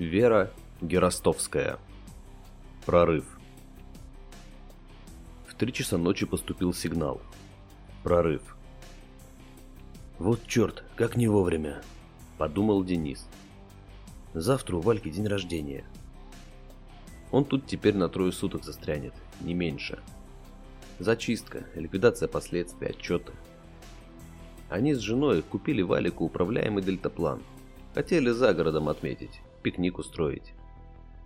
Вера Геростовская. Прорыв. В три часа ночи поступил сигнал. Прорыв. «Вот черт, как не вовремя!» – подумал Денис. «Завтра у Вальки день рождения. Он тут теперь на трое суток застрянет, не меньше. Зачистка, ликвидация последствий, отчеты. Они с женой купили Валику управляемый дельтаплан. Хотели за городом отметить, пикник устроить.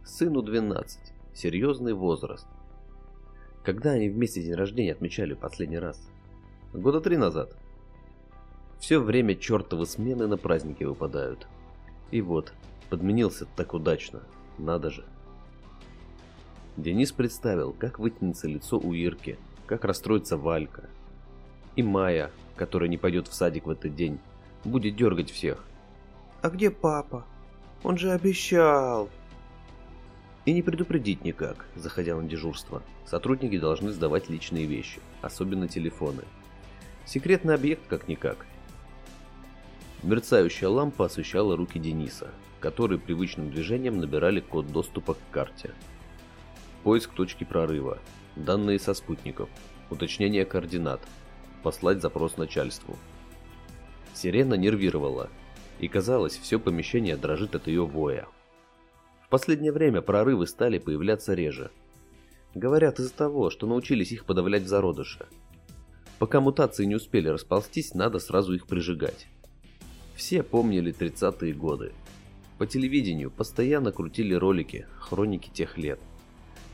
Сыну 12, серьезный возраст. Когда они вместе день рождения отмечали последний раз? Года три назад. Все время чертовы смены на праздники выпадают. И вот, подменился так удачно, надо же. Денис представил, как вытянется лицо у Ирки, как расстроится Валька. И Майя, которая не пойдет в садик в этот день, будет дергать всех. «А где папа? Он же обещал!» И не предупредить никак, заходя на дежурство. Сотрудники должны сдавать личные вещи, особенно телефоны. Секретный объект как-никак. Мерцающая лампа освещала руки Дениса, которые привычным движением набирали код доступа к карте. Поиск точки прорыва, данные со спутников, уточнение координат, послать запрос начальству. Сирена нервировала, и казалось, все помещение дрожит от ее воя. В последнее время прорывы стали появляться реже. Говорят из-за того, что научились их подавлять в зародыше. Пока мутации не успели расползтись, надо сразу их прижигать. Все помнили 30-е годы. По телевидению постоянно крутили ролики, хроники тех лет –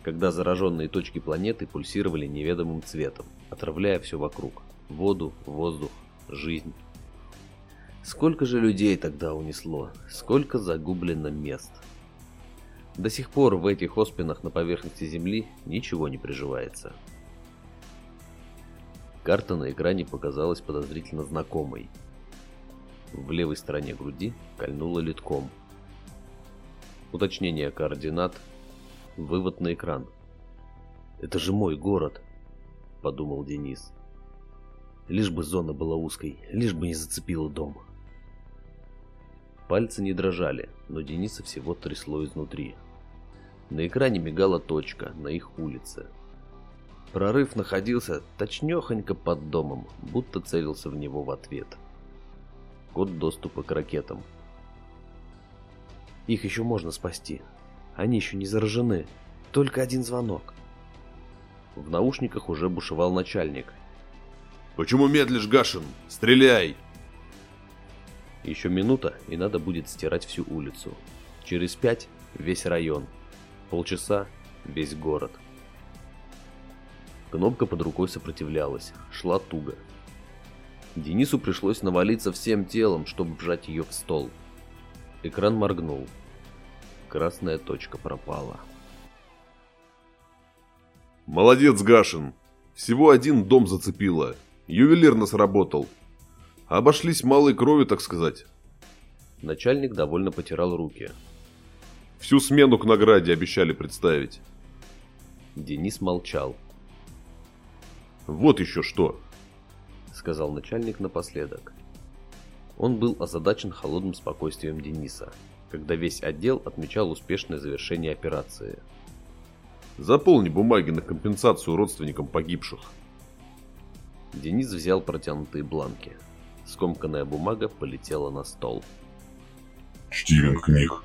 когда зараженные точки планеты пульсировали неведомым цветом, отравляя все вокруг – воду, воздух, жизнь. Сколько же людей тогда унесло, сколько загублено мест. До сих пор в этих оспинах на поверхности Земли ничего не приживается. Карта на экране показалась подозрительно знакомой. В левой стороне груди кольнула литком. Уточнение координат Вывод на экран. «Это же мой город», — подумал Денис. Лишь бы зона была узкой, лишь бы не зацепила дом. Пальцы не дрожали, но Дениса всего трясло изнутри. На экране мигала точка на их улице. Прорыв находился точнёхонько под домом, будто целился в него в ответ. Код доступа к ракетам. Их еще можно спасти, они еще не заражены. Только один звонок. В наушниках уже бушевал начальник. «Почему медлишь, Гашин? Стреляй!» Еще минута, и надо будет стирать всю улицу. Через пять – весь район. Полчаса – весь город. Кнопка под рукой сопротивлялась, шла туго. Денису пришлось навалиться всем телом, чтобы вжать ее в стол. Экран моргнул красная точка пропала. Молодец, Гашин. Всего один дом зацепило. Ювелирно сработал. Обошлись малой кровью, так сказать. Начальник довольно потирал руки. Всю смену к награде обещали представить. Денис молчал. Вот еще что, сказал начальник напоследок. Он был озадачен холодным спокойствием Дениса когда весь отдел отмечал успешное завершение операции. Заполни бумаги на компенсацию родственникам погибших. Денис взял протянутые бланки. Скомканная бумага полетела на стол. Стивен Книг.